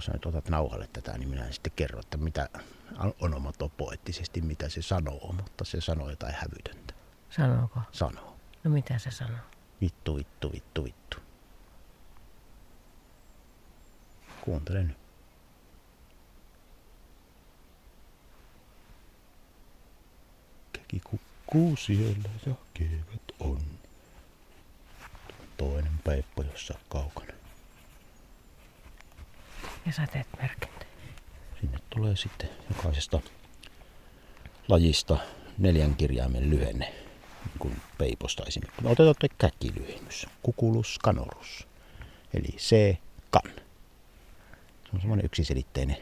kun sä nyt otat nauhalle tätä, niin minä en sitten kerro, että mitä onomatopoeettisesti, mitä se sanoo, mutta se sanoo jotain hävytöntä. Sanooko? Sanoo. No mitä se sanoo? Vittu, vittu, vittu, vittu. Kuuntele nyt. Käki kukkuu siellä ja kevät on. Toinen peippo jossain kaukana. Ja sä teet merkintä. Sinne tulee sitten jokaisesta lajista neljän kirjaimen lyhenne, niin kuin peiposta esimerkiksi. Me otetaan tuo käkilyhennys, kukulus canorus, eli C, kan. Se on semmoinen yksiselitteinen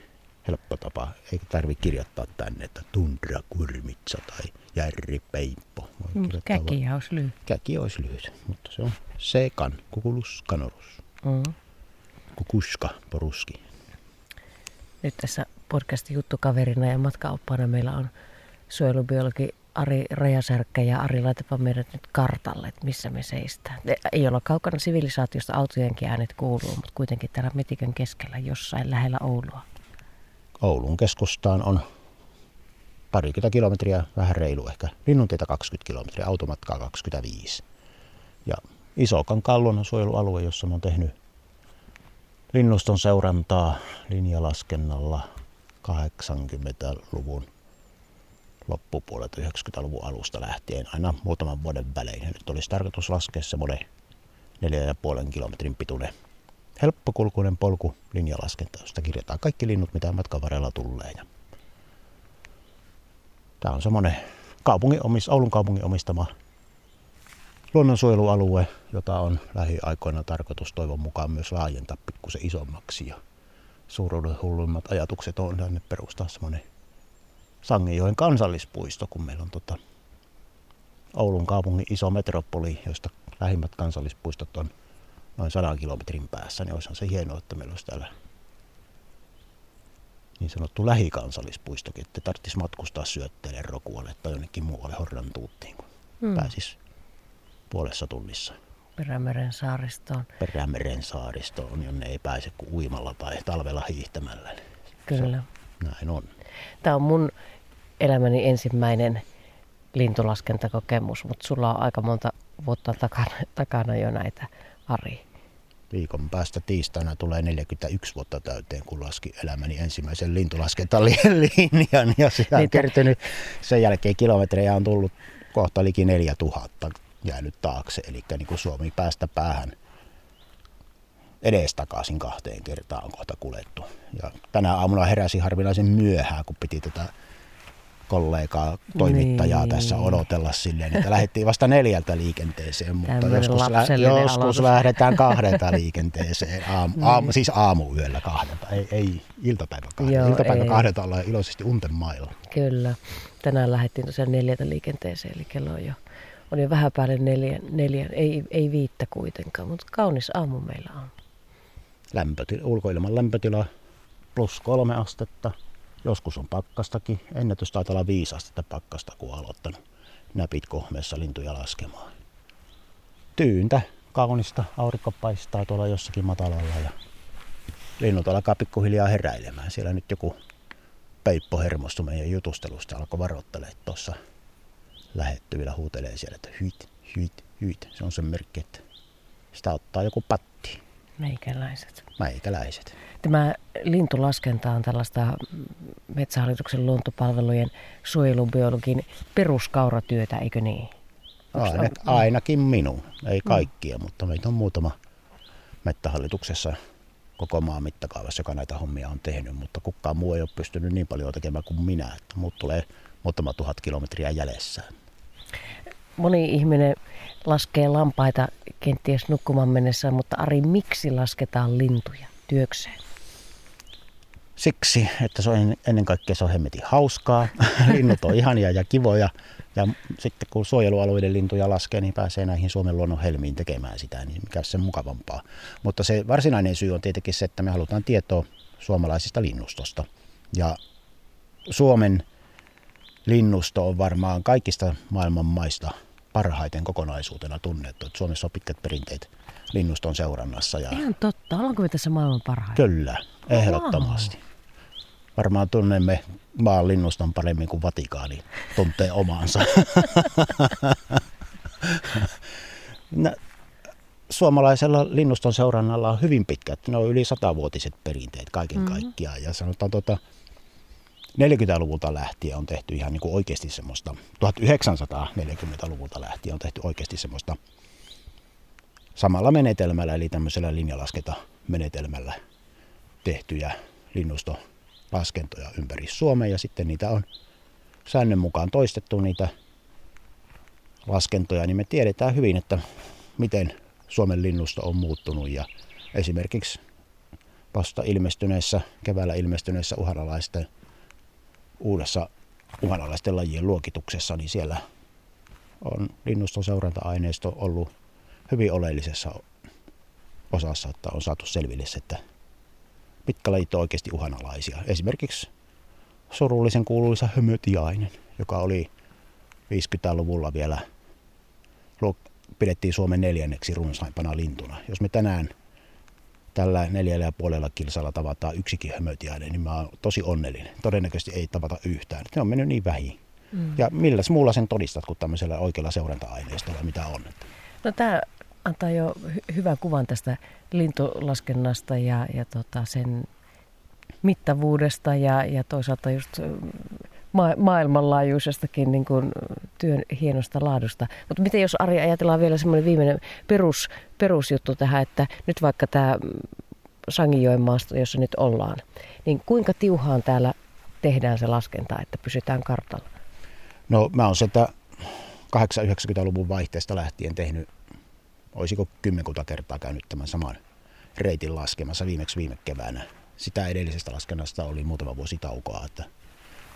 helppo tapa. Ei tarvitse kirjoittaa tänne, että tundra kurmitsa tai järri peippo. Mm, Käkiä olisi lyhyt. Käki olisi lyhyt, mutta se on C, kan, kukulus canorus, Mm. kukuska, poruski. Nyt tässä podcastin juttukaverina ja matkaoppaana meillä on suojelubiologi Ari Rajasärkkä ja Ari laitapa meidät nyt kartalle, että missä me seistään. Ei olla kaukana sivilisaatiosta, autojenkin äänet kuuluu, mutta kuitenkin täällä Metikön keskellä jossain lähellä Oulua. Oulun keskustaan on parikymmentä kilometriä, vähän reilu ehkä. Linnuntietä 20 kilometriä, automatkaa 25. Ja Isokankaan luonnonsuojelualue, jossa mä oon tehnyt linnuston seurantaa linjalaskennalla 80-luvun loppupuolelta 90-luvun alusta lähtien aina muutaman vuoden välein. Nyt olisi tarkoitus laskea semmoinen 4,5 kilometrin pituinen helppokulkuinen polku linjalaskenta, josta kirjataan kaikki linnut, mitä matkan varrella tulee. Ja tämä on semmoinen kaupungin Oulun kaupungin omistama luonnonsuojelualue, jota on lähiaikoina tarkoitus toivon mukaan myös laajentaa pikkusen isommaksi. Ja suuruuden hulluimmat ajatukset on tänne perustaa semmoinen Sangenjoen kansallispuisto, kun meillä on tota Oulun kaupungin iso metropoli, josta lähimmät kansallispuistot on noin 100 kilometrin päässä, niin olisihan se hienoa, että meillä olisi täällä niin sanottu lähikansallispuistokin, että tarvitsisi matkustaa syötteelle Rokualle tai jonnekin muualle Horran tuuttiin, kun Hmm. hmm. Puolessa tunnissa Perämeren saaristoon. Perämeren saaristoon, jonne ei pääse kuin uimalla tai talvella hiihtämällä. Kyllä. Näin on. Tämä on mun elämäni ensimmäinen lintulaskentakokemus, mutta sulla on aika monta vuotta takana, takana jo näitä, Ari. Viikon päästä tiistaina tulee 41 vuotta täyteen, kun laski elämäni ensimmäisen lintulaskentalinjan. Ja sitä on Niitä- kertynyt. Sen jälkeen kilometrejä on tullut kohta liki 4000 jäänyt taakse. Eli niin kuin Suomi päästä päähän edestakaisin kahteen kertaan on kohta kuljettu. Ja tänä aamuna heräsin harvinaisen myöhään, kun piti tätä kollegaa, toimittajaa Niin. tässä odotella silleen, että lähdettiin vasta neljältä liikenteeseen, mutta Tämmöinen joskus, lä- joskus aloitus. lähdetään kahdelta liikenteeseen, aamu, aamu, siis aamuyöllä kahdelta, ei, ei iltapäivä kahdelta. Joo, iltapäivä ei. kahdelta ollaan iloisesti unten mailla. Kyllä. Tänään lähdettiin tosiaan neljältä liikenteeseen, eli kello on jo, on jo vähän päälle neljän, neljän ei, ei viittä kuitenkaan, mutta kaunis aamu meillä on. Lämpötila, ulkoilman lämpötila plus kolme astetta. Joskus on pakkastakin. Ennätys taitaa olla viisi astetta pakkasta, kun on aloittanut näpit kohmeessa lintuja laskemaan. Tyyntä, kaunista, aurinko paistaa tuolla jossakin matalalla ja linnut alkaa pikkuhiljaa heräilemään. Siellä nyt joku peippo hermostui meidän jutustelusta, alkoi varoittelemaan tuossa lähettyvillä huutelee siellä, että hyit, hyit, hyit. Se on sen merkki, että sitä ottaa joku patti. Meikäläiset. Meikäläiset. Tämä lintulaskenta on tällaista Metsähallituksen luontopalvelujen suojelubiologin peruskauratyötä, eikö niin? Aina, on- ainakin minun, ei kaikkia, mutta meitä on muutama mettähallituksessa koko maan mittakaavassa, joka näitä hommia on tehnyt, mutta kukaan muu ei ole pystynyt niin paljon tekemään kuin minä, että muut tulee muutama tuhat kilometriä jäljessä. Moni ihminen laskee lampaita kenties nukkumaan mennessä, mutta Ari, miksi lasketaan lintuja työkseen? Siksi, että se on ennen kaikkea se on hemmetin hauskaa, linnut on ihania ja kivoja, ja sitten kun suojelualueiden lintuja laskee, niin pääsee näihin Suomen luonnon helmiin tekemään sitä, niin mikä se mukavampaa. Mutta se varsinainen syy on tietenkin se, että me halutaan tietoa suomalaisista linnustosta. Ja Suomen linnusto on varmaan kaikista maailman maista parhaiten kokonaisuutena tunnettu. Että Suomessa on pitkät perinteet linnuston seurannassa. Ja Ihan totta. Ollaanko me tässä maailman parhaita? Kyllä, ehdottomasti. Varmaan tunnemme maan linnuston paremmin kuin Vatikaani tuntee omaansa. no, suomalaisella linnuston seurannalla on hyvin pitkät, ne on yli satavuotiset perinteet kaiken mm-hmm. kaikkiaan. Ja sanotaan tota, 40-luvulta lähtien on tehty ihan niin kuin oikeasti semmoista, 1940-luvulta lähtien on tehty oikeasti semmoista samalla menetelmällä, eli tämmöisellä linjalasketa menetelmällä tehtyjä linnustolaskentoja ympäri Suomea ja sitten niitä on säännön mukaan toistettu niitä laskentoja, niin me tiedetään hyvin, että miten Suomen linnusto on muuttunut ja esimerkiksi vasta ilmestyneessä, keväällä ilmestyneessä uhanalaisten uudessa uhanalaisten lajien luokituksessa, niin siellä on linnuston seuranta-aineisto ollut hyvin oleellisessa osassa, että on saatu selville, että mitkä lajit on oikeasti uhanalaisia. Esimerkiksi surullisen kuuluisa hömötiainen, joka oli 50-luvulla vielä pidettiin Suomen neljänneksi runsaimpana lintuna. Jos me tänään tällä neljällä ja puolella kilsalla tavataan yksikin hömötiainen, niin mä oon tosi onnellinen. Todennäköisesti ei tavata yhtään. Ne on mennyt niin vähin. Mm. Ja millä muulla sen todistat kuin tämmöisellä oikealla seuranta-aineistolla, mitä on? No tämä antaa jo hy- hyvän kuvan tästä lintulaskennasta ja, ja tota sen mittavuudesta ja, ja toisaalta just ma- maailmanlaajuisestakin niin kuin työn hienosta laadusta. Mutta miten jos Ari ajatellaan vielä semmoinen viimeinen perus, perusjuttu tähän, että nyt vaikka tämä Sangijoen maasto, jossa nyt ollaan, niin kuinka tiuhaan täällä tehdään se laskenta, että pysytään kartalla? No mä oon sitä 890-luvun vaihteesta lähtien tehnyt, olisiko kymmenkunta kertaa käynyt tämän saman reitin laskemassa viimeksi viime keväänä. Sitä edellisestä laskennasta oli muutama vuosi taukoa, että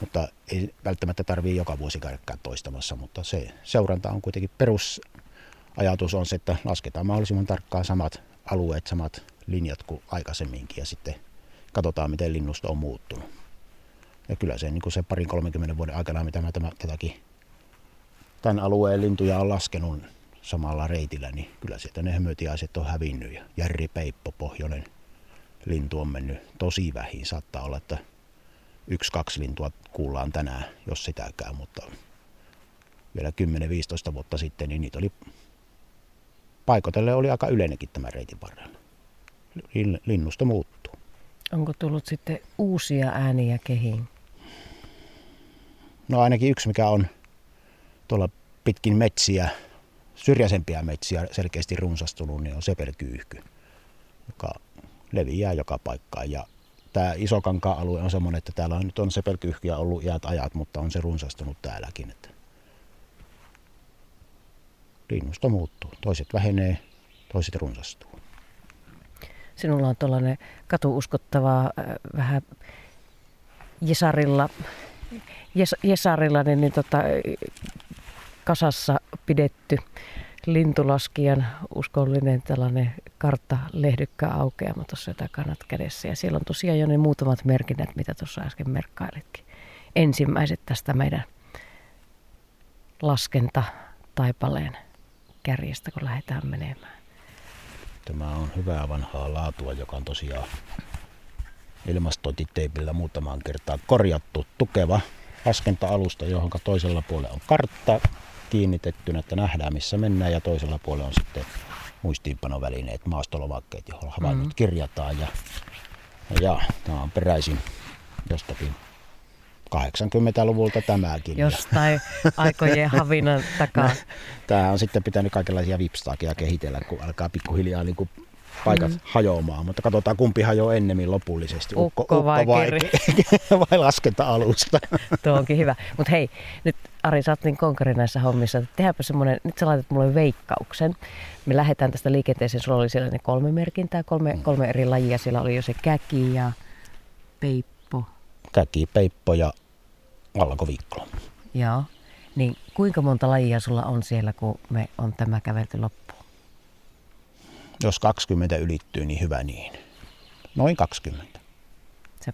mutta ei välttämättä tarvii joka vuosi käydäkään toistamassa, mutta se seuranta on kuitenkin perusajatus on se, että lasketaan mahdollisimman tarkkaan samat alueet, samat linjat kuin aikaisemminkin ja sitten katsotaan, miten linnusto on muuttunut. Ja kyllä se, niin kuin se parin 30 vuoden aikana, mitä mä tämän, tätäkin, tämän alueen lintuja on laskenut samalla reitillä, niin kyllä sieltä ne hömötiaiset on hävinnyt ja Järri Peippo, pohjoinen lintu on mennyt tosi vähin. Saattaa olla, että yksi, kaksi lintua kuullaan tänään, jos sitäkään, mutta vielä 10-15 vuotta sitten, niin niitä oli paikotelle oli aika yleinenkin tämä reitin varrella. Linnusto muuttuu. Onko tullut sitten uusia ääniä kehiin? No ainakin yksi, mikä on tuolla pitkin metsiä, syrjäisempiä metsiä selkeästi runsastunut, niin on sepelkyyhky, joka leviää joka paikkaan. Ja tämä Isokankaan-alue on semmoinen, että täällä on, nyt on sepelkyhkiä ollut iät ajat, mutta on se runsastunut täälläkin. Että linnusto muuttuu. Toiset vähenee, toiset runsastuu. Sinulla on tuollainen katuuskottava äh, vähän Jesarilla, Jes, Jesarilla niin, niin tota, kasassa pidetty lintulaskijan uskollinen tällainen kartta lehdykkä aukeama tuossa kannat kädessä. Ja siellä on tosiaan jo ne muutamat merkinnät, mitä tuossa äsken merkkailitkin. Ensimmäiset tästä meidän laskenta taipaleen kärjestä, kun lähdetään menemään. Tämä on hyvää vanhaa laatua, joka on tosiaan ilmastointiteipillä muutamaan kertaan korjattu tukeva laskenta-alusta, johon toisella puolella on kartta, kiinnitettynä, että nähdään missä mennään ja toisella puolella on sitten muistiinpanovälineet, maastolomakkeet, joilla havainnot mm-hmm. kirjataan ja, ja tämä on peräisin jostakin 80-luvulta tämäkin. Jostain aikojen havinan takaa. Tämä on sitten pitänyt kaikenlaisia vipstaakia kehitellä, kun alkaa pikkuhiljaa niin kuin paikat mm. hajoamaan, mutta katsotaan kumpi hajoaa ennemmin lopullisesti. Ukko, ukko vai, vai, vai laskenta-alusta. Tuo onkin hyvä. Mutta hei, nyt Ari, sä oot niin konkari näissä hommissa. Tehdäänpä semmoinen, nyt sä laitat mulle veikkauksen. Me lähdetään tästä liikenteeseen, sulla oli siellä ne kolme merkintää, kolme, mm. kolme eri lajia. Siellä oli jo se käki ja peippo. Käki, peippo ja valkoviikko. Joo. Niin kuinka monta lajia sulla on siellä, kun me on tämä kävelty loppuun? Jos 20 ylittyy, niin hyvä niin. Noin 20. Sä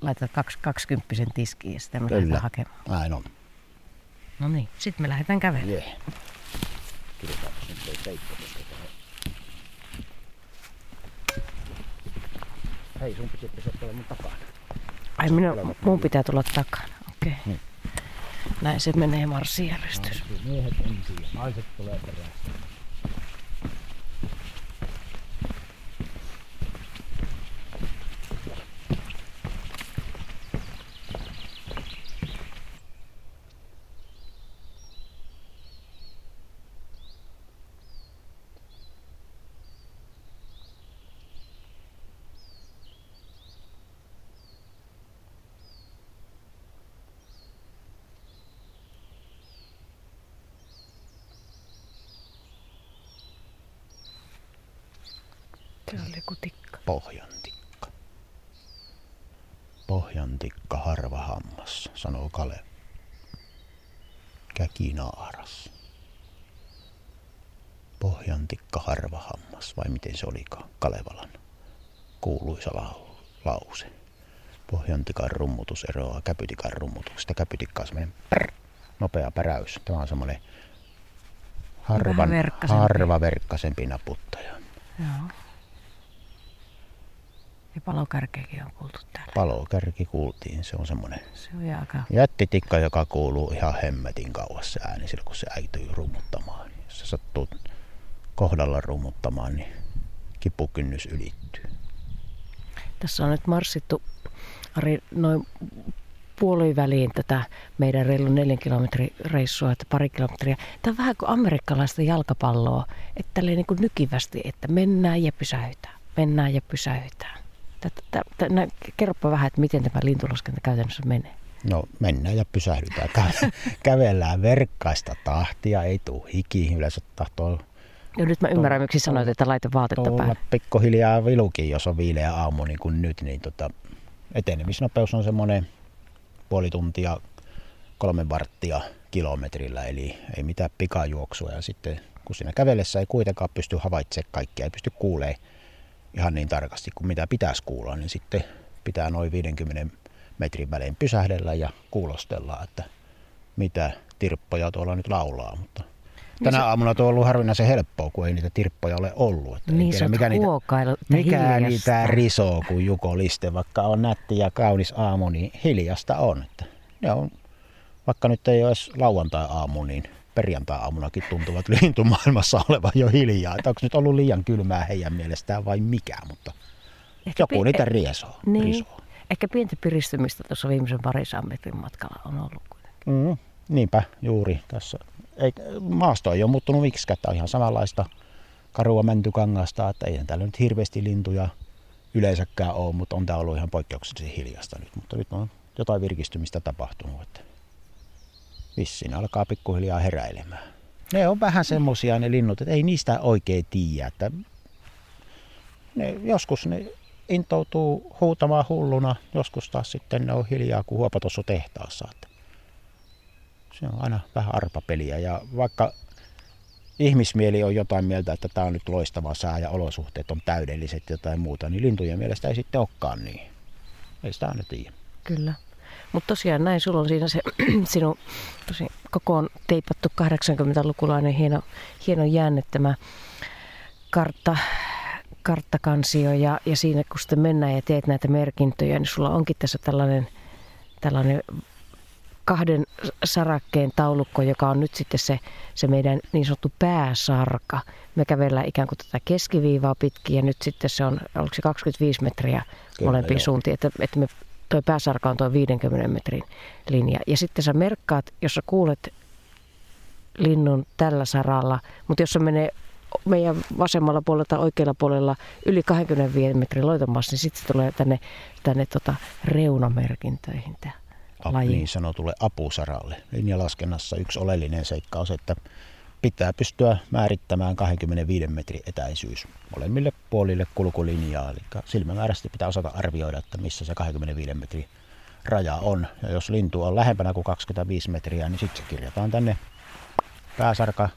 laitat 20 tiskiin ja sitten me hakemaan. Näin on. No niin, sitten me lähdetään kävelemään. Yeah. Peikko tähän. Hei, sun piti pysyä tuolla mun takana. Ai minun, mun pitää tulla takana. Okei. Okay. Niin. Näin se menee marssijärjestys. Miehet ensin ja naiset tulee perässä. Se oli kutikka. Pohjantikka. Pohjantikka harva hammas, sanoo Kale. Käkinaaras. Pohjantikka harva hammas, vai miten se olikaan, Kalevalan kuuluisa lau, lause. Pohjantikan rummutus eroaa käpytikan rummutuksesta. Käpytikka on semmoinen prr, nopea päräys. Tämä on semmoinen harvan, harva verkkasempi naputtaja. Joo. Ja palokärkeäkin on kuultu täällä. palokärki kuultiin. Se on semmoinen Se on aika... jättitikka, joka kuuluu ihan hemmetin kauas se ääni silloin, kun se äityy rummuttamaan. Jos se sattuu kohdalla rummuttamaan, niin kipukynnys ylittyy. Tässä on nyt marssittu, Ari, noin puoliväliin tätä meidän reilun neljän kilometrin reissua, että pari kilometriä. Tämä on vähän kuin amerikkalaista jalkapalloa, että tälleen niin kuin nykivästi, että mennään ja pysähytään, mennään ja pysähytään. Tätä, nä, kerropa vähän, että miten tämä lintulaskenta käytännössä menee. No mennään ja pysähdytään. Kä- Kävellään verkkaista tahtia, ei tuu hiki. Yleensä tahtoo Ja nyt mä ymmärrän, miksi sanoit, että laita vaatetta päälle. pikkuhiljaa vilukin, jos on viileä aamu niin kuin nyt. Niin tota, etenemisnopeus on semmoinen puoli tuntia, kolme varttia kilometrillä, eli ei mitään pikajuoksua. Ja sitten kun siinä kävellessä ei kuitenkaan pysty havaitsemaan kaikkia, ei pysty kuulee ihan niin tarkasti kuin mitä pitäisi kuulla, niin sitten pitää noin 50 metrin välein pysähdellä ja kuulostella, että mitä tirppoja tuolla nyt laulaa. Mutta tänä se- aamuna tuo on ollut harvinaisen helppoa, kun ei niitä tirppoja ole ollut. Että Niin tiedä, mikä niitä, mikä hiljasta. niitä risoo kuin Juko Liste, vaikka on nätti ja kaunis aamu, niin hiljasta on. Että ne on, vaikka nyt ei ole edes lauantai-aamu, niin perjantai-aamunakin tuntuvat lintumaailmassa olevan jo hiljaa. Että onko nyt ollut liian kylmää heidän mielestään vai mikä, mutta Ehkä joku pi- niitä eh, riesoo. Niin. risoo. Ehkä pientä piristymistä tuossa viimeisen parisadan metrin matkalla on ollut kuitenkin. Mm, niinpä juuri tässä. Ei, maasto ei ole muuttunut miksikään, että on ihan samanlaista karua mäntykangasta, että eihän täällä nyt hirveästi lintuja yleensäkään ole, mutta on tää ollut ihan poikkeuksellisen hiljasta nyt. Mutta nyt on jotain virkistymistä tapahtunut, että vissiin alkaa pikkuhiljaa heräilemään. Ne on vähän semmosia ne linnut, että ei niistä oikein tiedä, että ne, joskus ne intoutuu huutamaan hulluna, joskus taas sitten ne on hiljaa kuin huopatossa tehtaassa. Että se on aina vähän arpapeliä ja vaikka ihmismieli on jotain mieltä, että tämä on nyt loistava sää ja olosuhteet on täydelliset ja jotain muuta, niin lintujen mielestä ei sitten olekaan niin. Ei sitä aina tiedä. Kyllä. Mutta tosiaan näin, sulla on siinä se sinun tosi kokoon teipattu 80-lukulainen hieno, hieno jäännettämä kartta, karttakansio ja, ja siinä kun sitten mennään ja teet näitä merkintöjä, niin sulla onkin tässä tällainen, tällainen kahden sarakkeen taulukko, joka on nyt sitten se, se meidän niin sanottu pääsarka. Me kävellään ikään kuin tätä keskiviivaa pitkin ja nyt sitten se on, oliko se 25 metriä molempiin suuntiin, että, että me, toi pääsarka on tuo 50 metrin linja. Ja sitten sä merkkaat, jos sä kuulet linnun tällä saralla, mutta jos se menee meidän vasemmalla puolella tai oikealla puolella yli 25 metrin loitomassa, niin sitten se tulee tänne, tänne tota reunamerkintöihin tämä laji. niin sanotulle apusaralle. Linjalaskennassa yksi oleellinen seikka on se, että pitää pystyä määrittämään 25 metrin etäisyys molemmille puolille kulkulinjaa. Eli silmämääräisesti pitää osata arvioida, että missä se 25 metrin raja on. Ja jos lintu on lähempänä kuin 25 metriä, niin sitten se kirjataan tänne pääsarka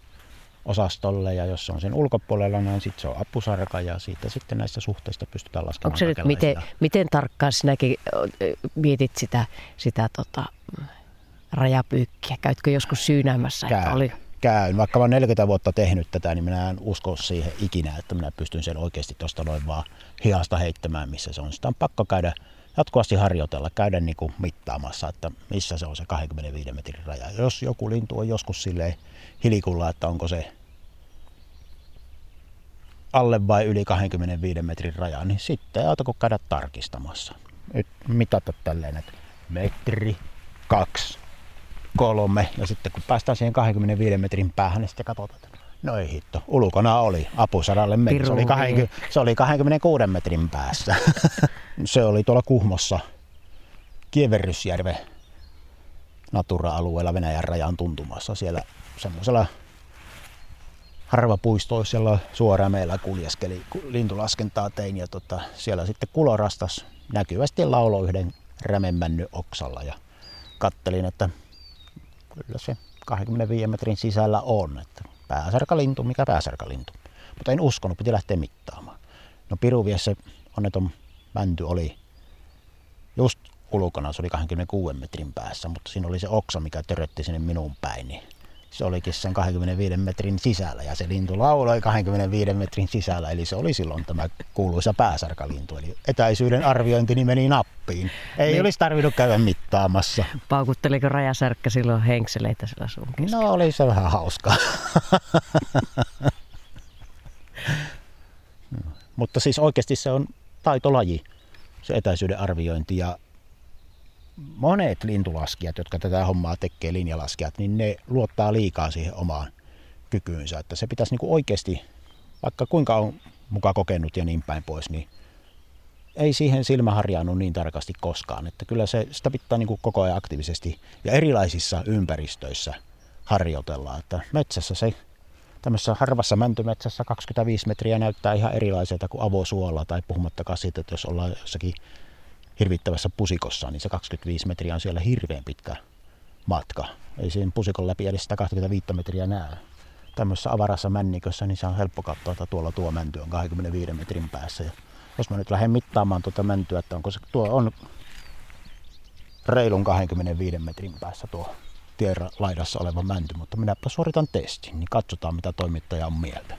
osastolle ja jos se on sen ulkopuolella, niin sitten se on apusarka ja siitä sitten näistä suhteista pystytään laskemaan Onko se nyt, miten, miten tarkkaan sinäkin mietit sitä, sitä tota, rajapyykkiä? Käytkö joskus syynäämässä, että Käyn. oli käyn. Vaikka mä oon 40 vuotta tehnyt tätä, niin minä en usko siihen ikinä, että minä pystyn sen oikeasti tuosta noin vaan hihasta heittämään, missä se on. Sitä on pakko käydä jatkuvasti harjoitella, käydä niin kuin mittaamassa, että missä se on se 25 metrin raja. Jos joku lintu on joskus silleen hilikulla, että onko se alle vai yli 25 metrin raja, niin sitten ei käydä tarkistamassa. Nyt mitata tälleen, että metri, kaksi, kolme ja sitten kun päästään siihen 25 metrin päähän, niin sitten katsotaan, no ei hitto, ulkona oli apusadalle meni. Se oli, 20, se oli 26 metrin päässä. se oli tuolla Kuhmossa Kieverrysjärve Natura-alueella Venäjän rajan tuntumassa. Siellä semmoisella harvapuistoisella suoraan meillä kuljeskeli, lintulaskentaa tein ja tota, siellä sitten kulorastas näkyvästi laulo yhden rämemänny oksalla ja kattelin, että kyllä se 25 metrin sisällä on, että pääsärkalintu, mikä pääsärkalintu. Mutta en uskonut, piti lähteä mittaamaan. No Piruviessa onneton mänty oli just ulkona, se oli 26 metrin päässä, mutta siinä oli se oksa, mikä törötti sinne minun päin, niin se olikin sen 25 metrin sisällä ja se lintu lauloi 25 metrin sisällä, eli se oli silloin tämä kuuluisa pääsarkalintu. Eli etäisyyden arviointi meni nappiin. Ei niin. olisi tarvinnut käydä mittaamassa. Paukutteliko rajasärkkä silloin henkseleitä sillä sun keskellä? No oli se vähän hauskaa. Mutta siis oikeasti se on taitolaji, se etäisyyden arviointi ja monet lintulaskijat, jotka tätä hommaa tekee, linjalaskijat, niin ne luottaa liikaa siihen omaan kykyynsä. Että se pitäisi niin kuin oikeasti, vaikka kuinka on mukaan kokenut ja niin päin pois, niin ei siihen silmä harjaannut niin tarkasti koskaan. Että kyllä se, sitä pitää niin kuin koko ajan aktiivisesti ja erilaisissa ympäristöissä harjoitella. Että metsässä se tämmöisessä harvassa mäntymetsässä 25 metriä näyttää ihan erilaiselta kuin avosuolla tai puhumattakaan siitä, että jos ollaan jossakin hirvittävässä pusikossa, niin se 25 metriä on siellä hirveän pitkä matka. Ei siinä pusikon läpi edes 125 metriä näe. Tämmöisessä avarassa männikössä, niin se on helppo katsoa, että tuolla tuo mänty on 25 metrin päässä. Ja jos mä nyt lähden mittaamaan tuota mäntyä, että onko se, tuo on reilun 25 metrin päässä tuo tien laidassa oleva mänty, mutta minäpä suoritan testin, niin katsotaan mitä toimittaja on mieltä.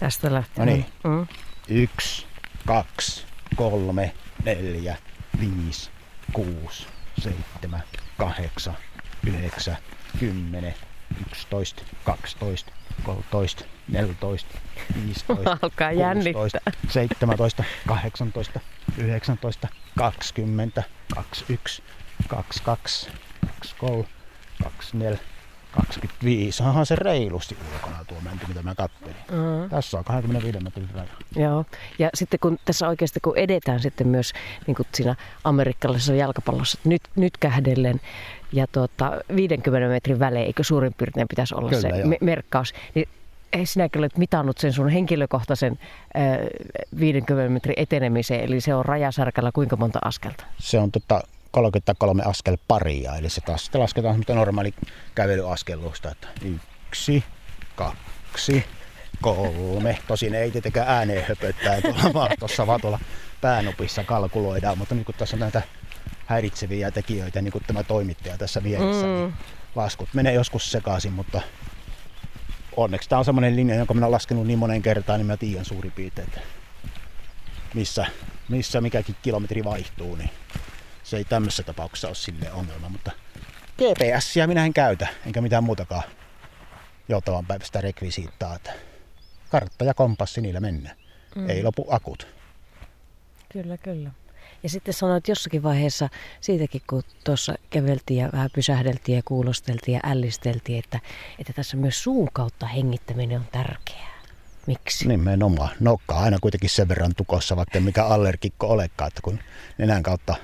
Tästä lähtee. No niin. Mm. Yksi, kaksi, kolme, neljä, 5, 6, 7, 8, 9, 10, 11, 12, 13, 14, 15, Alkaa 16, 17, 18, 19, 20, 21, 22, 23, 24, 25. Onhan se reilusti ulkona tuo mänty, mitä mä katselin. Mm. Tässä on 25 metrin raja. Joo. Ja sitten kun tässä oikeasti kun edetään sitten myös niin kuin siinä amerikkalaisessa jalkapallossa nyt, nyt kähdellen ja tuota, 50 metrin välein, eikö suurin piirtein pitäisi olla Kyllä, se me- merkkaus, niin ei sinäkin olet mitannut sen sun henkilökohtaisen äh, 50 metrin etenemiseen, eli se on rajasarkalla kuinka monta askelta? Se on tota, 33 askel paria, eli se taas sitten lasketaan semmoista normaali kävelyaskellusta, että yksi, kaksi, kolme. Tosin ei tietenkään ääneen höpöttää tuolla maastossa, vaan tuolla päänopissa kalkuloidaan, mutta nyt kun tässä on näitä häiritseviä tekijöitä, niin kuin tämä toimittaja tässä vieressä, niin mm. niin laskut menee joskus sekaisin, mutta onneksi tämä on semmoinen linja, jonka minä olen laskenut niin monen kertaan, niin mä tiedän suurin piirtein, että missä, missä mikäkin kilometri vaihtuu, niin se ei tämmöisessä tapauksessa ole sille ongelma, mutta GPSiä minä en käytä, enkä mitään muutakaan joutavan päivästä rekvisiittaa. Että kartta ja kompassi, niillä mennään. Mm. Ei lopu akut. Kyllä, kyllä. Ja sitten sanoit jossakin vaiheessa siitäkin, kun tuossa käveltiin ja vähän pysähdeltiin ja kuulosteltiin ja ällisteltiin, että, että tässä myös suun kautta hengittäminen on tärkeää. Miksi? Nimenomaan. Nokka aina kuitenkin sen verran tukossa, vaikka mikä allergikko olekaan, että kun nenän kautta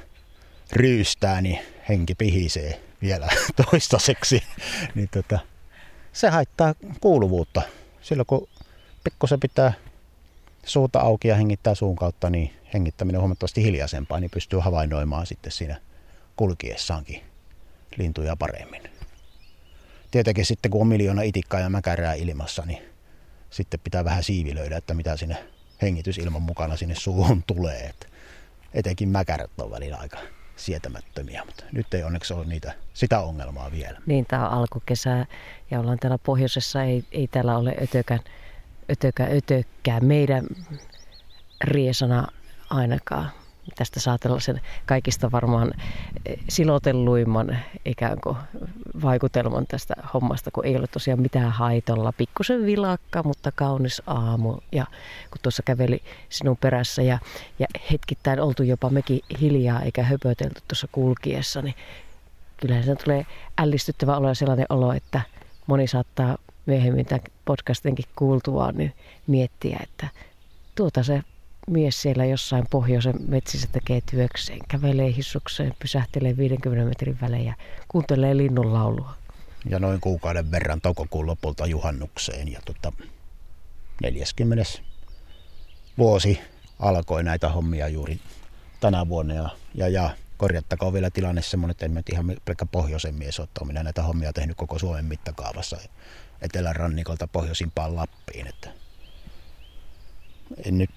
ryystää, niin henki pihisee vielä toistaiseksi. niin tota, se haittaa kuuluvuutta. Silloin kun pikkusen pitää suuta auki ja hengittää suun kautta, niin hengittäminen on huomattavasti hiljaisempaa, niin pystyy havainnoimaan sitten siinä kulkiessaankin lintuja paremmin. Tietenkin sitten kun on miljoona itikkaa ja mäkärää ilmassa, niin sitten pitää vähän siivilöidä, että mitä sinne hengitysilman mukana sinne suuhun tulee. Et etenkin mäkärät on välillä aika sietämättömiä, mutta nyt ei onneksi ole niitä, sitä ongelmaa vielä. Niin, tämä on alkukesää ja ollaan täällä pohjoisessa, ei, ei täällä ole ötökän, ötökän ötökkää meidän riesana ainakaan tästä saa tällaisen kaikista varmaan eh, silotelluimman ikään kuin vaikutelman tästä hommasta, kun ei ole tosiaan mitään haitolla. Pikkusen vilakka, mutta kaunis aamu. Ja kun tuossa käveli sinun perässä ja, ja hetkittäin oltu jopa mekin hiljaa eikä höpötelty tuossa kulkiessa, niin kyllähän se tulee ällistyttävä olo ja sellainen olo, että moni saattaa myöhemmin tämän podcastinkin kuultuaan niin miettiä, että tuota se mies siellä jossain pohjoisen metsissä tekee työkseen, kävelee hissukseen, pysähtelee 50 metrin välein ja kuuntelee linnun laulua. Ja noin kuukauden verran toukokuun lopulta juhannukseen. Ja tota, 40. vuosi alkoi näitä hommia juuri tänä vuonna. Ja, ja, ja korjattakoon vielä tilanne semmoinen, että en ihan pelkkä pohjoisen mies ole, minä näitä hommia tehnyt koko Suomen mittakaavassa etelärannikolta pohjoisimpaan Lappiin. Että en nyt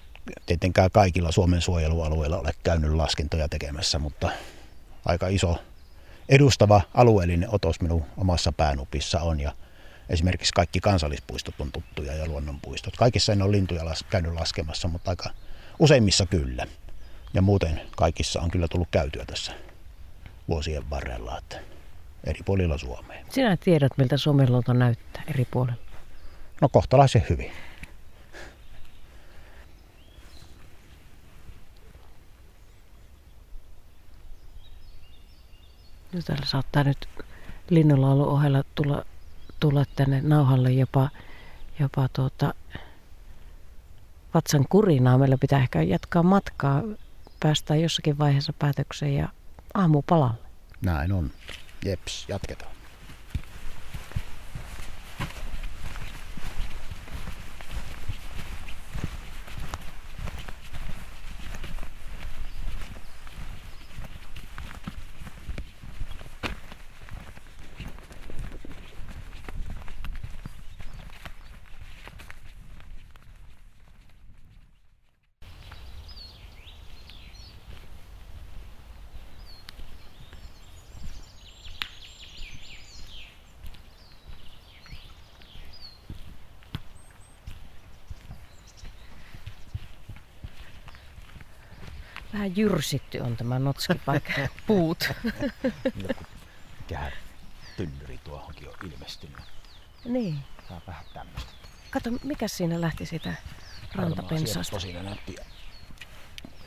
tietenkään kaikilla Suomen suojelualueilla ole käynyt laskentoja tekemässä, mutta aika iso edustava alueellinen otos minun omassa päänupissa on ja esimerkiksi kaikki kansallispuistot on tuttuja ja luonnonpuistot. Kaikissa en ole lintuja las, käynyt laskemassa, mutta aika useimmissa kyllä. Ja muuten kaikissa on kyllä tullut käytyä tässä vuosien varrella, että eri puolilla Suomea. Sinä tiedät, miltä Suomen luonto näyttää eri puolilla. No kohtalaisen hyvin. No täällä saattaa nyt linnunlaulun ohella tulla, tulla tänne nauhalle jopa, jopa tuota, vatsan kurinaa. Meillä pitää ehkä jatkaa matkaa. Päästään jossakin vaiheessa päätökseen ja aamupalalle. Näin on. Jeps, jatketaan. Vähän jyrsitty on tämä notskipaikka. Puut. Joku kehä tynnyri tuohonkin on ilmestynyt. niin. Tää on vähän tämmöistä. Kato, mikä siinä lähti sitä rantapensaasta? siinä näytti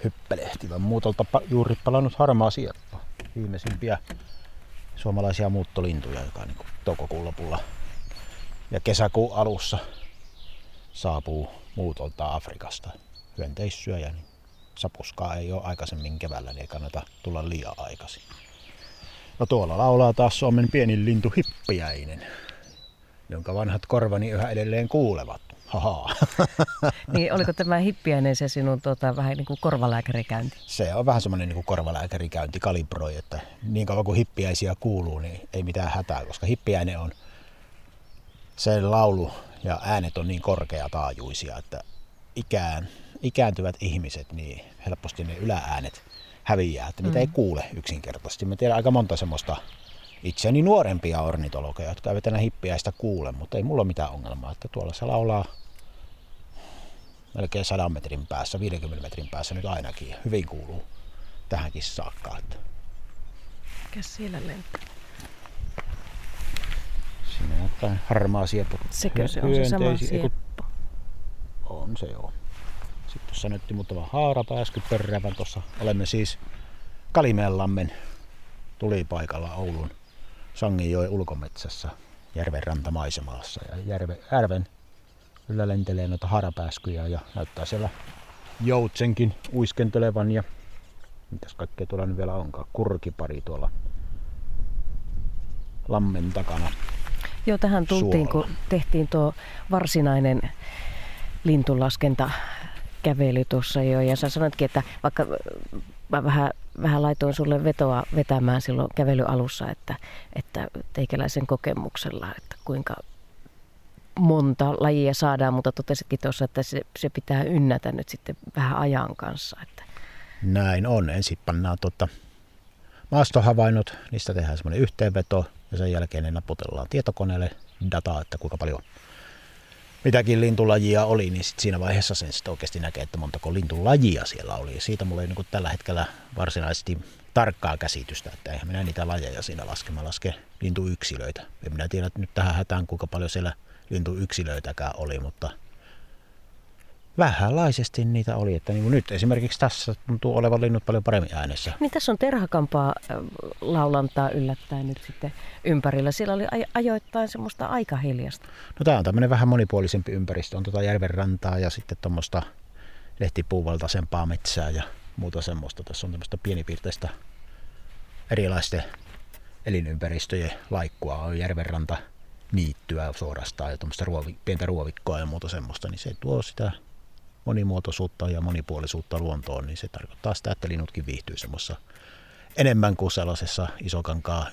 hyppelehtivän muutolta juuri palannut harmaa sieppa. Viimeisimpiä suomalaisia muuttolintuja, joka niin toukokuun lopulla ja kesäkuun alussa saapuu muutolta Afrikasta. Hyönteissyöjä, niin sapuskaa ei ole aikaisemmin keväällä, niin ei kannata tulla liian aikaisin. No tuolla laulaa taas Suomen pienin lintu hippiäinen, jonka vanhat korvani yhä edelleen kuulevat. Haha. Niin, oliko tämä hippiäinen se sinun tota, vähän niin kuin korvalääkärikäynti? Se on vähän semmoinen niin korvalääkärikäynti kalibroi, että niin kauan kuin hippiäisiä kuuluu, niin ei mitään hätää, koska hippiäinen on se laulu ja äänet on niin korkeataajuisia, että ikään ikääntyvät ihmiset, niin helposti ne ylääänet häviää, että niitä mm. ei kuule yksinkertaisesti. Mä tiedän aika monta semmoista itseäni nuorempia ornitologeja, jotka eivät enää hippiäistä kuule, mutta ei mulla ole mitään ongelmaa, että tuolla se laulaa melkein 100 metrin päässä, 50 metrin päässä nyt ainakin. Hyvin kuuluu tähänkin saakka. Että. Mikä siellä lentää? Siinä on jotain harmaa sieppu. Sekö se on se sama sieppo? On se joo. Sitten tuossa näytti muutama haarapääsky pörrävän tuossa. Olemme siis Kalimeellammen tulipaikalla Oulun Sanginjoen ulkometsässä järven rantamaisemassa. Ja järve, järven yllä lentelee noita harapääskyjä ja näyttää siellä joutsenkin uiskentelevan ja mitäs kaikkea tuolla nyt vielä onkaan. Kurkipari tuolla lammen takana. Joo, tähän tultiin, suolla. kun tehtiin tuo varsinainen lintulaskenta käveli tuossa jo ja sä sanoitkin, että vaikka mä vähän, vähän laitoin sulle vetoa vetämään silloin kävelyalussa, että, että teikäläisen kokemuksella, että kuinka monta lajia saadaan, mutta totesitkin tuossa, että se, se pitää ynnätä nyt sitten vähän ajan kanssa. Että. Näin on. Ensin pannaan tuota maastohavainnot, niistä tehdään semmoinen yhteenveto ja sen jälkeen ne naputellaan tietokoneelle dataa, että kuinka paljon mitäkin lintulajia oli, niin sit siinä vaiheessa sen sitten oikeasti näkee, että montako lintulajia siellä oli. Siitä mulla ei niin tällä hetkellä varsinaisesti tarkkaa käsitystä, että eihän minä niitä lajeja siinä laske. Mä lasken lintuyksilöitä. En minä tiedä nyt tähän hätään, kuinka paljon siellä lintuyksilöitäkään oli, mutta vähänlaisesti niitä oli. Että niin kuin nyt esimerkiksi tässä tuntuu olevan linnut paljon paremmin äänessä. Niin tässä on terhakampaa laulantaa yllättäen nyt sitten ympärillä. Siellä oli ajoittain semmoista aika hiljasta. No tämä on tämmöinen vähän monipuolisempi ympäristö. On tuota järvenrantaa ja sitten tuommoista lehtipuuvaltaisempaa metsää ja muuta semmoista. Tässä on tämmöistä pienipiirteistä erilaisten elinympäristöjen laikkua. On järvenranta niittyä suorastaan ja tuommoista ruovi, pientä ruovikkoa ja muuta semmoista, niin se tuo sitä monimuotoisuutta ja monipuolisuutta luontoon, niin se tarkoittaa sitä, että linnutkin viihtyy semmoisessa enemmän kuin sellaisessa isokankaa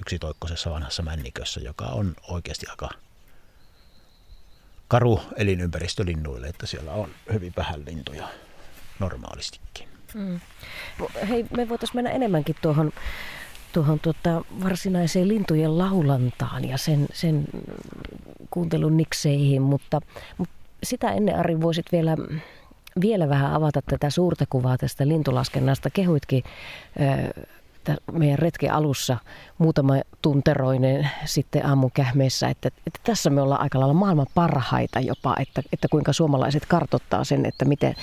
yksitoikkoisessa vanhassa männikössä, joka on oikeasti aika karu elinympäristö linnuille, että siellä on hyvin vähän lintuja normaalistikin. Mm. Hei, me voitaisiin mennä enemmänkin tuohon, tuohon tuota, varsinaiseen lintujen laulantaan ja sen, sen kuuntelun nikseihin, mutta, mutta sitä ennen Ari voisit vielä, vielä vähän avata tätä suurta kuvaa tästä lintulaskennasta. Kehuitkin meidän retken alussa muutama tunteroinen sitten aamukähmeessä, että, että tässä me ollaan aika lailla maailman parhaita jopa, että, että kuinka suomalaiset kartottaa sen, että miten,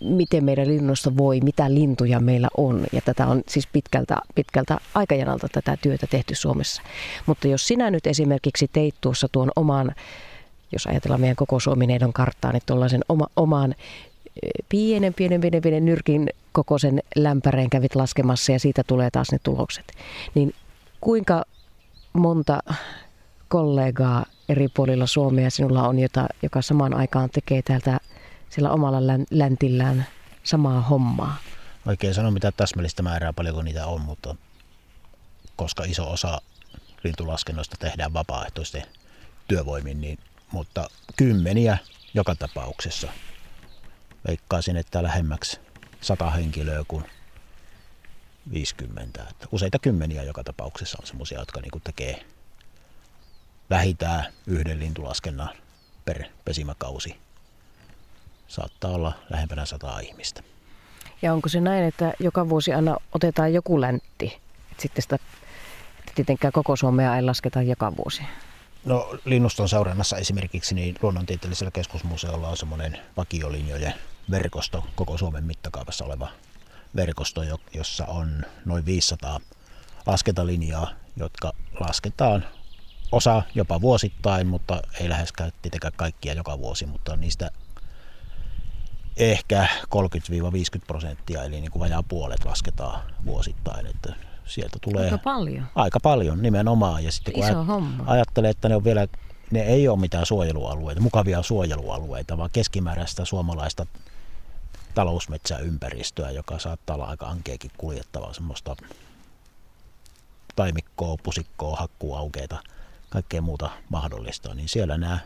miten meidän linnusta voi, mitä lintuja meillä on. Ja tätä on siis pitkältä, pitkältä aikajanalta tätä työtä tehty Suomessa. Mutta jos sinä nyt esimerkiksi teit tuossa tuon oman jos ajatellaan meidän koko Suomineidon karttaa, niin tuollaisen oma, omaan pienen, pienen, pienen, pienen nyrkin kokoisen lämpäreen kävit laskemassa ja siitä tulee taas ne tulokset. Niin kuinka monta kollegaa eri puolilla Suomea sinulla on, jota, joka samaan aikaan tekee täältä sillä omalla läntillään samaa hommaa? Oikein sano mitä täsmällistä määrää paljonko niitä on, mutta koska iso osa lintulaskennoista tehdään vapaaehtoisten työvoimin, niin mutta kymmeniä joka tapauksessa. Veikkaisin, että lähemmäksi sata henkilöä kuin 50. Että useita kymmeniä joka tapauksessa on semmoisia, jotka niin tekee vähintään yhden lintulaskennan per pesimäkausi. Saattaa olla lähempänä sata ihmistä. Ja onko se näin, että joka vuosi aina otetaan joku läntti? Että sitten sitä tietenkään koko Suomea ei lasketa joka vuosi. No linnuston seurannassa esimerkiksi niin luonnontieteellisellä keskusmuseolla on semmoinen vakiolinjojen verkosto, koko Suomen mittakaavassa oleva verkosto, jossa on noin 500 laskentalinjaa, jotka lasketaan osa jopa vuosittain, mutta ei läheskään tietenkään kaikkia joka vuosi, mutta niistä ehkä 30-50 prosenttia, eli niin kuin vajaa puolet lasketaan vuosittain. Että sieltä tulee aika paljon. Aika paljon nimenomaan. Ja sitten kun Iso homma. ajattelee, että ne on vielä ne ei ole mitään suojelualueita, mukavia suojelualueita, vaan keskimääräistä suomalaista talousmetsäympäristöä, joka saattaa olla aika ankeakin kuljettavaa, semmoista taimikkoa, pusikkoa, hakkuaukeita, kaikkea muuta mahdollista, niin siellä nämä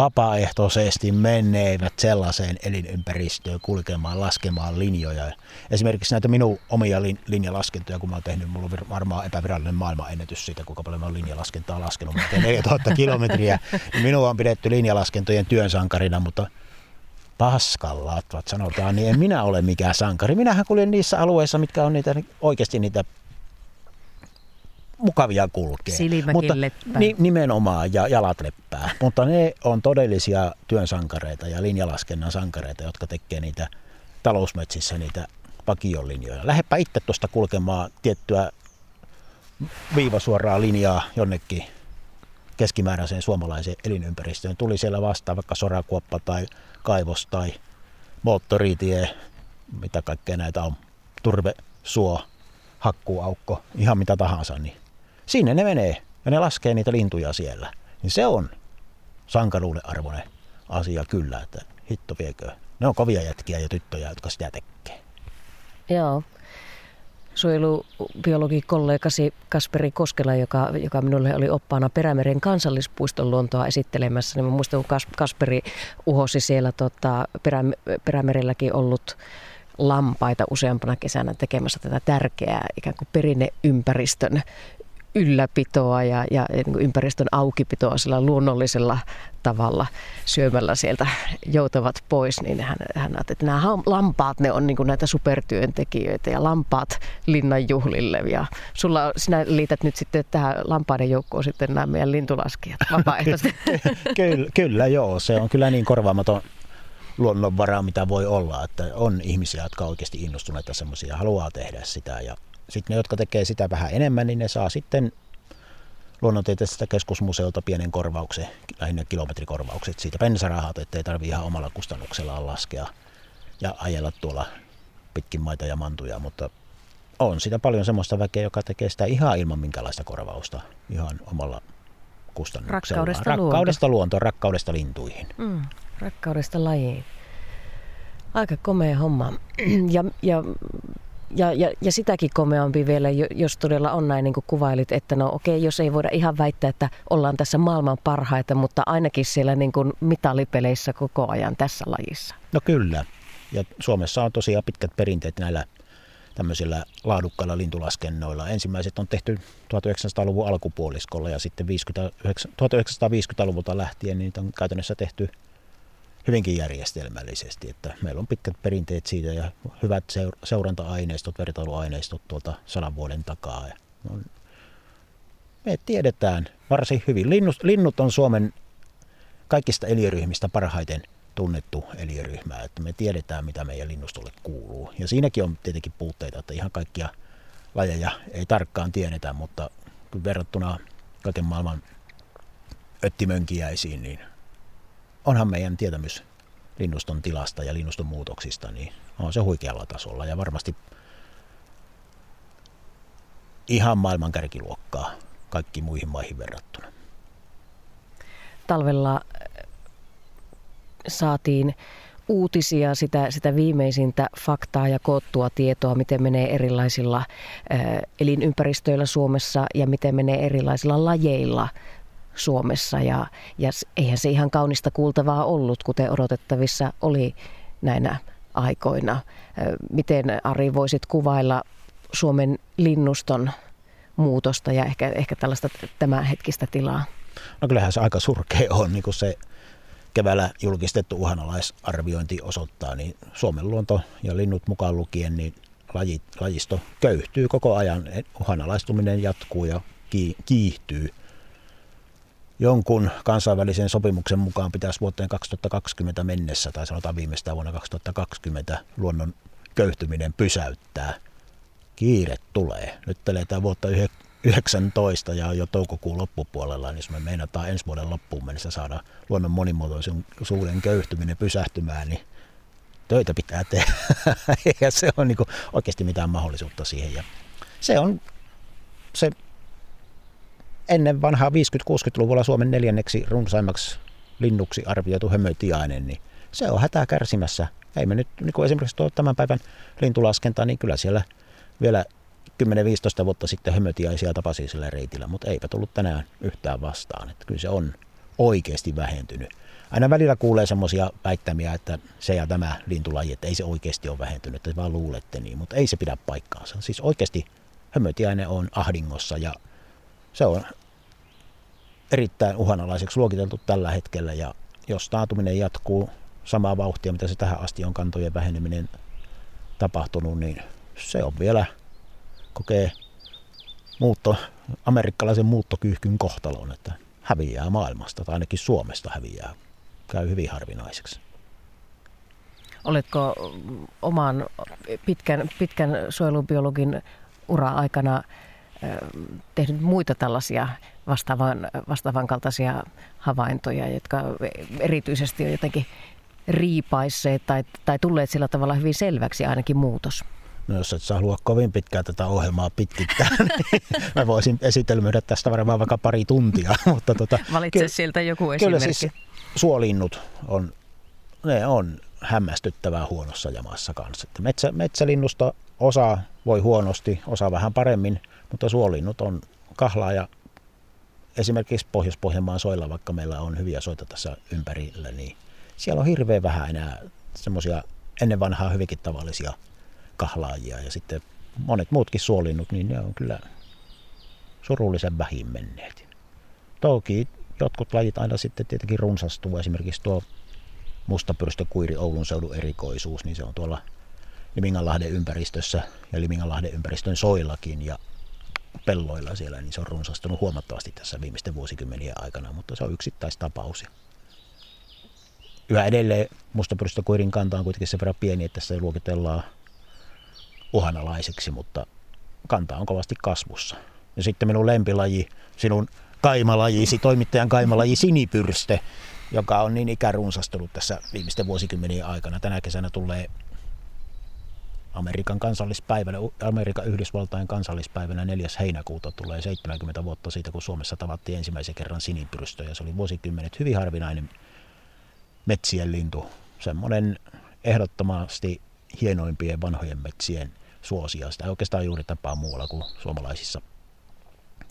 vapaaehtoisesti menneivät sellaiseen elinympäristöön kulkemaan, laskemaan linjoja. Esimerkiksi näitä minun omia lin, linjalaskentoja, kun mä oon tehnyt, mulla on varmaan epävirallinen maailmanennätys siitä, kuinka paljon mä oon linjalaskentaa laskenut. Teen 4000 kilometriä, niin minua on pidetty linjalaskentojen työn sankarina, mutta paskalla, sanotaan, niin en minä ole mikään sankari. Minähän kuljen niissä alueissa, mitkä on niitä, oikeasti niitä mukavia kulkea. Mutta ni, nimenomaan ja jalat leppää. Mutta ne on todellisia työnsankareita ja linjalaskennan sankareita, jotka tekee niitä talousmetsissä niitä vakiolinjoja. Lähdepä itse tuosta kulkemaan tiettyä viivasuoraa linjaa jonnekin keskimääräiseen suomalaiseen elinympäristöön. Tuli siellä vastaan vaikka sorakuoppa tai kaivos tai moottoritie, mitä kaikkea näitä on, turve, suo, hakkuaukko, ihan mitä tahansa, niin Sinne ne menee ja ne laskee niitä lintuja siellä. Niin se on sankaruuden arvoinen asia kyllä, että hitto viekö. Ne on kovia jätkiä ja tyttöjä, jotka sitä tekee. Joo. Suojelubiologikollegasi Kasperi Koskela, joka, joka minulle oli oppaana Perämeren kansallispuiston luontoa esittelemässä, niin muistan, kun Kasperi uhosi siellä tota, Perä, Perämerelläkin ollut lampaita useampana kesänä tekemässä tätä tärkeää ikään kuin perinneympäristön ylläpitoa ja, ja niin kuin ympäristön aukipitoa sillä luonnollisella tavalla syömällä sieltä joutavat pois, niin hän, hän ajatteli, että nämä lampaat, ne on niin kuin näitä supertyöntekijöitä ja lampaat linnanjuhlille. Ja sulla, sinä liität nyt sitten tähän lampaiden joukkoon sitten nämä meidän lintulaskijat vapaaehtoisesti. kyllä, kyllä, joo. Se on kyllä niin korvaamaton luonnonvara, mitä voi olla, että on ihmisiä, jotka oikeasti innostuneita semmoisia, haluaa tehdä sitä ja sitten ne, jotka tekee sitä vähän enemmän, niin ne saa sitten luonnontieteellisestä keskusmuseolta pienen korvauksen, lähinnä kilometrikorvaukset siitä pensarahat, ettei tarvi ihan omalla kustannuksellaan laskea ja ajella tuolla pitkin maita ja mantuja, mutta on sitä paljon semmoista väkeä, joka tekee sitä ihan ilman minkälaista korvausta, ihan omalla kustannuksella. Rakkaudesta, rakkaudesta luontoon, rakkaudesta lintuihin. Mm, rakkaudesta lajiin. Aika komea homma. Ja, ja ja, ja, ja sitäkin komeampi vielä, jos todella on näin niin kuin kuvailit, että no okei, okay, jos ei voida ihan väittää, että ollaan tässä maailman parhaita, mutta ainakin siellä niin kuin mitalipeleissä koko ajan tässä lajissa. No kyllä. Ja Suomessa on tosiaan pitkät perinteet näillä tämmöisillä laadukkailla lintulaskennoilla. Ensimmäiset on tehty 1900-luvun alkupuoliskolla ja sitten 50, 1950-luvulta lähtien niin niitä on käytännössä tehty hyvinkin järjestelmällisesti, että meillä on pitkät perinteet siitä ja hyvät seuranta-aineistot, vertailuaineistot tuolta sadan vuoden takaa. Ja on, me tiedetään varsin hyvin. Linnut, linnut on Suomen kaikista eliöryhmistä parhaiten tunnettu eliöryhmä, että me tiedetään, mitä meidän linnustolle kuuluu. Ja siinäkin on tietenkin puutteita, että ihan kaikkia lajeja ei tarkkaan tiedetä, mutta verrattuna kaiken maailman öttimönkiäisiin, niin onhan meidän tietämys linnuston tilasta ja linnuston muutoksista, niin on se huikealla tasolla ja varmasti ihan maailman kärkiluokkaa kaikki muihin maihin verrattuna. Talvella äh, saatiin uutisia, sitä, sitä viimeisintä faktaa ja koottua tietoa, miten menee erilaisilla äh, elinympäristöillä Suomessa ja miten menee erilaisilla lajeilla Suomessa ja, ja eihän se ihan kaunista kuultavaa ollut, kuten odotettavissa oli näinä aikoina. Miten Ari voisit kuvailla Suomen linnuston muutosta ja ehkä, ehkä tällaista tämänhetkistä tilaa? No kyllähän se aika surkea on, niin kuin se keväällä julkistettu uhanalaisarviointi osoittaa, niin Suomen luonto ja linnut mukaan lukien, niin lajisto köyhtyy koko ajan. Uhanalaistuminen jatkuu ja kiihtyy jonkun kansainvälisen sopimuksen mukaan pitäisi vuoteen 2020 mennessä, tai sanotaan viimeistään vuonna 2020, luonnon köyhtyminen pysäyttää. Kiire tulee. Nyt eletään vuotta 19 ja jo toukokuun loppupuolella, niin jos me meinataan ensi vuoden loppuun mennessä saada luonnon monimuotoisuuden köyhtyminen pysähtymään, niin töitä pitää tehdä. ja se on niin oikeasti mitään mahdollisuutta siihen. Ja se on se ennen vanhaa 50-60-luvulla Suomen neljänneksi runsaimmaksi linnuksi arvioitu hömötiainen, niin se on hätää kärsimässä. Ei me nyt niin kuin esimerkiksi tuo tämän päivän lintulaskenta, niin kyllä siellä vielä 10-15 vuotta sitten hömötiaisia tapasi sillä reitillä, mutta eipä tullut tänään yhtään vastaan. Että kyllä se on oikeasti vähentynyt. Aina välillä kuulee semmoisia väittämiä, että se ja tämä lintulaji, että ei se oikeasti ole vähentynyt, että vaan luulette niin, mutta ei se pidä paikkaansa. Siis oikeasti hömötiainen on ahdingossa ja se on erittäin uhanalaiseksi luokiteltu tällä hetkellä ja jos taatuminen jatkuu samaa vauhtia, mitä se tähän asti on kantojen väheneminen tapahtunut, niin se on vielä kokee muutto, amerikkalaisen muuttokyyhkyn kohtalon, että häviää maailmasta tai ainakin Suomesta häviää, käy hyvin harvinaiseksi. Oletko oman pitkän, pitkän suojelubiologin ura-aikana tehnyt muita tällaisia vastaavan, vastaavan kaltaisia havaintoja, jotka erityisesti on jotenkin riipaisseet tai, tai tulleet sillä tavalla hyvin selväksi ainakin muutos? No jos et halua kovin pitkään tätä ohjelmaa pitkittää, niin mä voisin esitelmöidä tästä varmaan vaikka pari tuntia. Mutta tota, Valitse ky- sieltä joku esimerkki. Kyllä siis suolinnut on, ne on hämmästyttävää huonossa jamassa kanssa. Että metsä, metsälinnusta osa voi huonosti, osa vähän paremmin, mutta suolinnut on kahlaa ja esimerkiksi Pohjois-Pohjanmaan soilla, vaikka meillä on hyviä soita tässä ympärillä, niin siellä on hirveän vähän enää semmoisia ennen vanhaa hyvinkin tavallisia kahlaajia ja sitten monet muutkin suolinnut, niin ne on kyllä surullisen vähin menneet. Toki jotkut lajit aina sitten tietenkin runsastuu. Esimerkiksi tuo mustapyrstökuiri Oulun seudun erikoisuus, niin se on tuolla Liminganlahden ympäristössä ja Liminganlahden ympäristön soillakin ja pelloilla siellä, niin se on runsastunut huomattavasti tässä viimeisten vuosikymmenien aikana, mutta se on yksittäistapaus. Yhä edelleen mustapyrstökuirin kanta on kuitenkin sen verran pieni, että se luokitellaan uhanalaiseksi, mutta kanta on kovasti kasvussa. Ja sitten minun lempilaji, sinun kaimalajisi, toimittajan kaimalaji sinipyrste, joka on niin ikärunsastunut tässä viimeisten vuosikymmenien aikana. Tänä kesänä tulee Amerikan kansallispäivänä, Amerikan Yhdysvaltain kansallispäivänä 4. heinäkuuta tulee 70 vuotta siitä, kun Suomessa tavattiin ensimmäisen kerran sinipyrstö. Ja se oli vuosikymmenet hyvin harvinainen metsien lintu. Semmoinen ehdottomasti hienoimpien vanhojen metsien suosia. Sitä ei oikeastaan juuri tapaa muualla kuin suomalaisissa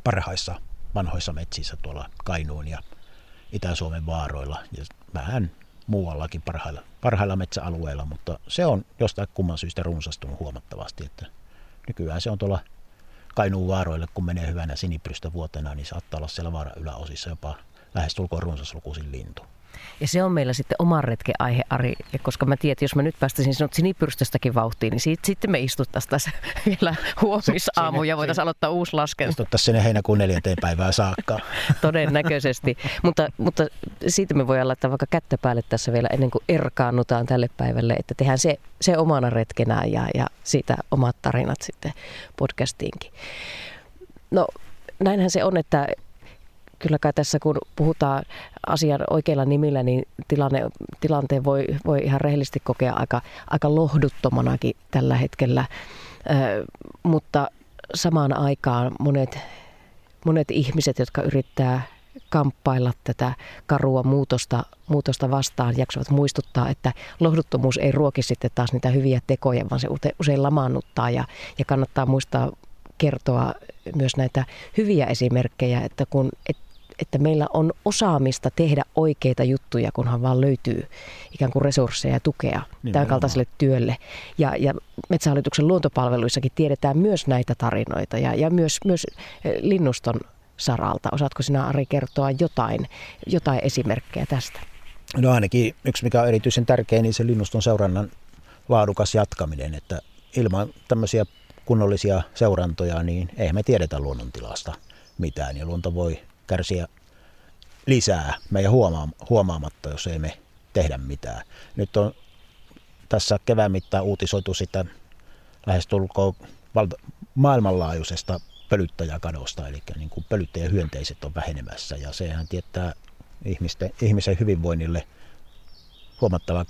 parhaissa vanhoissa metsissä tuolla Kainuun ja Itä-Suomen vaaroilla ja vähän muuallakin parhailla, parhailla metsäalueilla, mutta se on jostain kumman syystä runsastunut huomattavasti, että nykyään se on tuolla Kainuun vaaroille, kun menee hyvänä sinipyrystä vuotena, niin saattaa olla siellä vaaran yläosissa jopa lähestulkoon runsaslukuisin lintu. Ja se on meillä sitten oman retken aihe, Ari. Ja koska mä tiedän, että jos mä nyt päästäisin sinut sinipyrstöstäkin vauhtiin, niin siitä, sitten me istuttaisiin tässä vielä huomisaamu ja voitaisiin aloittaa uusi laskenta. Istuttaisiin sinne heinäkuun neljänteen päivään saakka. Todennäköisesti. mutta, mutta siitä me voidaan laittaa vaikka kättä päälle tässä vielä ennen kuin erkaannutaan tälle päivälle, että tehdään se, se omana retkenään ja, ja siitä omat tarinat sitten podcastiinkin. No näinhän se on, että kyllä kai tässä kun puhutaan asian oikeilla nimillä, niin tilanne, tilanteen voi, voi ihan rehellisesti kokea aika, aika lohduttomanakin tällä hetkellä. Ö, mutta samaan aikaan monet, monet ihmiset, jotka yrittää kamppailla tätä karua muutosta, muutosta vastaan, jaksavat muistuttaa, että lohduttomuus ei ruoki sitten taas niitä hyviä tekoja, vaan se usein lamaannuttaa ja, ja kannattaa muistaa kertoa myös näitä hyviä esimerkkejä, että kun et että meillä on osaamista tehdä oikeita juttuja, kunhan vaan löytyy ikään kuin resursseja ja tukea tämän kaltaiselle työlle. Ja, ja Metsähallituksen luontopalveluissakin tiedetään myös näitä tarinoita ja, ja myös, myös eh, linnuston saralta. Osaatko sinä Ari kertoa jotain, jotain esimerkkejä tästä? No ainakin yksi mikä on erityisen tärkeä, niin se linnuston seurannan laadukas jatkaminen, että ilman tämmöisiä kunnollisia seurantoja, niin ei me tiedetä luonnontilasta mitään ja luonto voi kärsiä lisää meidän huomaamatta, jos ei me tehdä mitään. Nyt on tässä kevään mittaan uutisoitu sitä lähestulkoon valta- maailmanlaajuisesta pölyttäjäkadosta, eli niin kuin pölyttäjähyönteiset on vähenemässä, ja sehän tietää ihmisten, ihmisen hyvinvoinnille huomattavan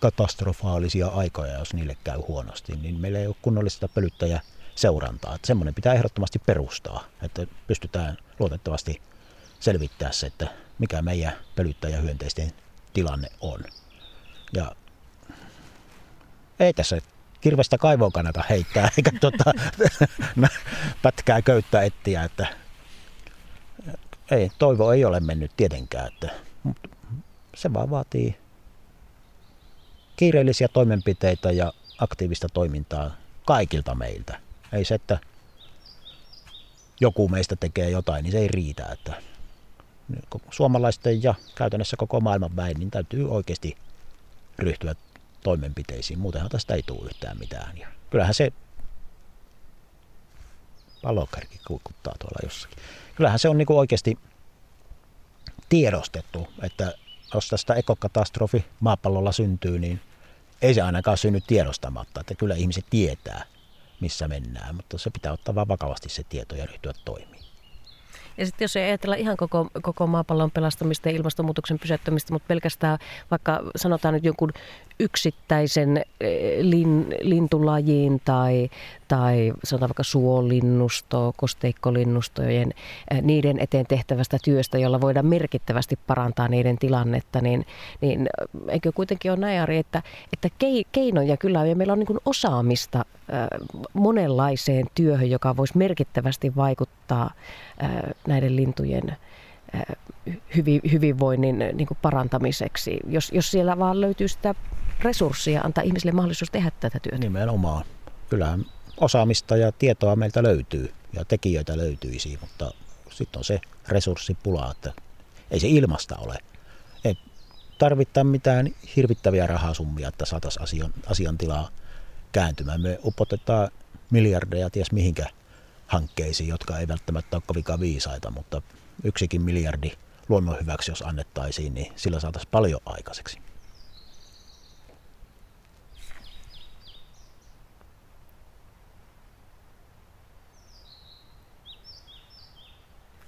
katastrofaalisia aikoja, jos niille käy huonosti, niin meillä ei ole kunnollista pölyttäjä seurantaa. Että semmoinen pitää ehdottomasti perustaa, että pystytään luotettavasti selvittää se, että mikä meidän pölyttäjähyönteisten tilanne on. Ja ei tässä kirvestä kaivoon kannata heittää, eikä tuota, pätkää köyttä etsiä, että ei, toivo ei ole mennyt tietenkään, että se vaan vaatii kiireellisiä toimenpiteitä ja aktiivista toimintaa kaikilta meiltä. Ei se, että joku meistä tekee jotain, niin se ei riitä. Että suomalaisten ja käytännössä koko maailman väen, niin täytyy oikeasti ryhtyä toimenpiteisiin. Muutenhan tästä ei tule yhtään mitään. Ja kyllähän se palokärki kuikuttaa tuolla jossakin. Kyllähän se on niin oikeasti tiedostettu, että jos tästä ekokatastrofi maapallolla syntyy, niin ei se ainakaan synny tiedostamatta. Että kyllä ihmiset tietää, missä mennään, mutta se pitää ottaa vaan vakavasti se tieto ja ryhtyä toimimaan. Ja sitten jos ei ajatella ihan koko, koko maapallon pelastamista ja ilmastonmuutoksen pysäyttämistä, mutta pelkästään vaikka sanotaan nyt jonkun yksittäisen eh, lin, lintulajiin tai, tai sanotaan vaikka suolinnusto, kosteikkolinnustojen, eh, niiden eteen tehtävästä työstä, jolla voidaan merkittävästi parantaa niiden tilannetta, niin, niin eh, eikö kuitenkin ole näin, Ari, että, että keinoja kyllä ja meillä on niin osaamista monenlaiseen työhön, joka voisi merkittävästi vaikuttaa näiden lintujen hyvinvoinnin niin parantamiseksi, jos, jos siellä vaan löytyy sitä resurssia, antaa ihmisille mahdollisuus tehdä tätä työtä. Nimenomaan. kyllähän osaamista ja tietoa meiltä löytyy ja tekijöitä löytyisi, mutta sitten on se resurssipula, että ei se ilmasta ole. Ei tarvita mitään hirvittäviä rahasummia, että saataisiin asian, asiantilaa kääntymään. Me upotetaan miljardeja ties mihinkä hankkeisiin, jotka ei välttämättä ole kovinkaan viisaita, mutta yksikin miljardi luonnon hyväksi, jos annettaisiin, niin sillä saataisiin paljon aikaiseksi.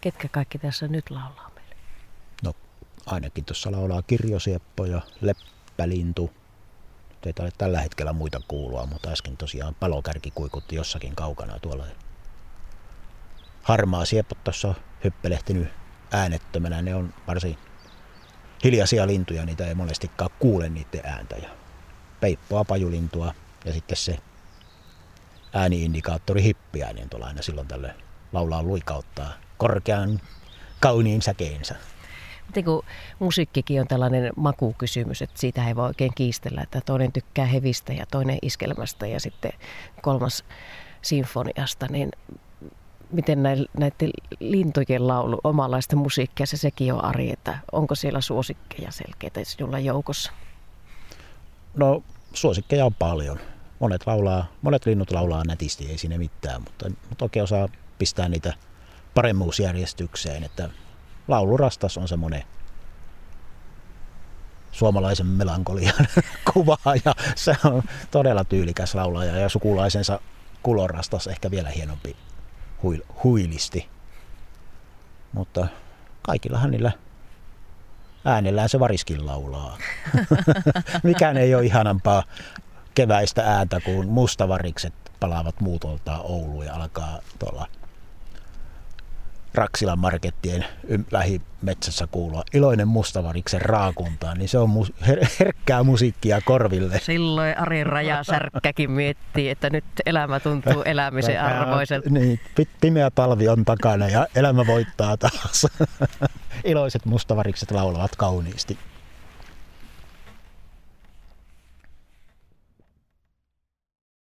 Ketkä kaikki tässä nyt laulaa meille? No ainakin tuossa laulaa Kirjosieppo ja Leppälintu. Ei taida tällä hetkellä muita kuulua, mutta äsken tosiaan palokärki kuikutti jossakin kaukana tuolla. Harmaa sieppo tuossa hyppelehtinyt äänettömänä. Ne on varsin hiljaisia lintuja, niitä ei monestikaan kuule niiden ääntä. Ja peippoa, pajulintua ja sitten se ääniindikaattori hippiäinen tuolla aina silloin tälle laulaa luikauttaa korkean kauniin säkeensä. Miten kun musiikkikin on tällainen makukysymys, että siitä ei voi oikein kiistellä, että toinen tykkää hevistä ja toinen iskelmästä ja sitten kolmas sinfoniasta, niin miten näiden lintujen laulu, omanlaista musiikkia, se sekin on Ari, että onko siellä suosikkeja selkeitä sinulla joukossa? No suosikkeja on paljon. Monet, laulaa, monet linnut laulaa nätisti, ei siinä mitään, mutta, mutta oikein osaa pistää niitä paremmuusjärjestykseen, että laulurastas on semmoinen suomalaisen melankolian kuva ja se on todella tyylikäs laulaja ja sukulaisensa kulorastas ehkä vielä hienompi huil, huilisti. Mutta kaikillahan niillä äänellään se variskin laulaa. Mikään ei ole ihanampaa keväistä ääntä, kun mustavarikset palaavat muutolta Ouluun ja alkaa tuolla Raksilan markettien lähimetsässä kuulua iloinen mustavariksen raakuntaan, niin se on mu- her- herkkää musiikkia korville. Silloin Ari Rajasärkkäkin miettii, että nyt elämä tuntuu elämisen arvoiselta. Niin, pimeä talvi on takana ja elämä voittaa taas. Iloiset mustavarikset laulavat kauniisti.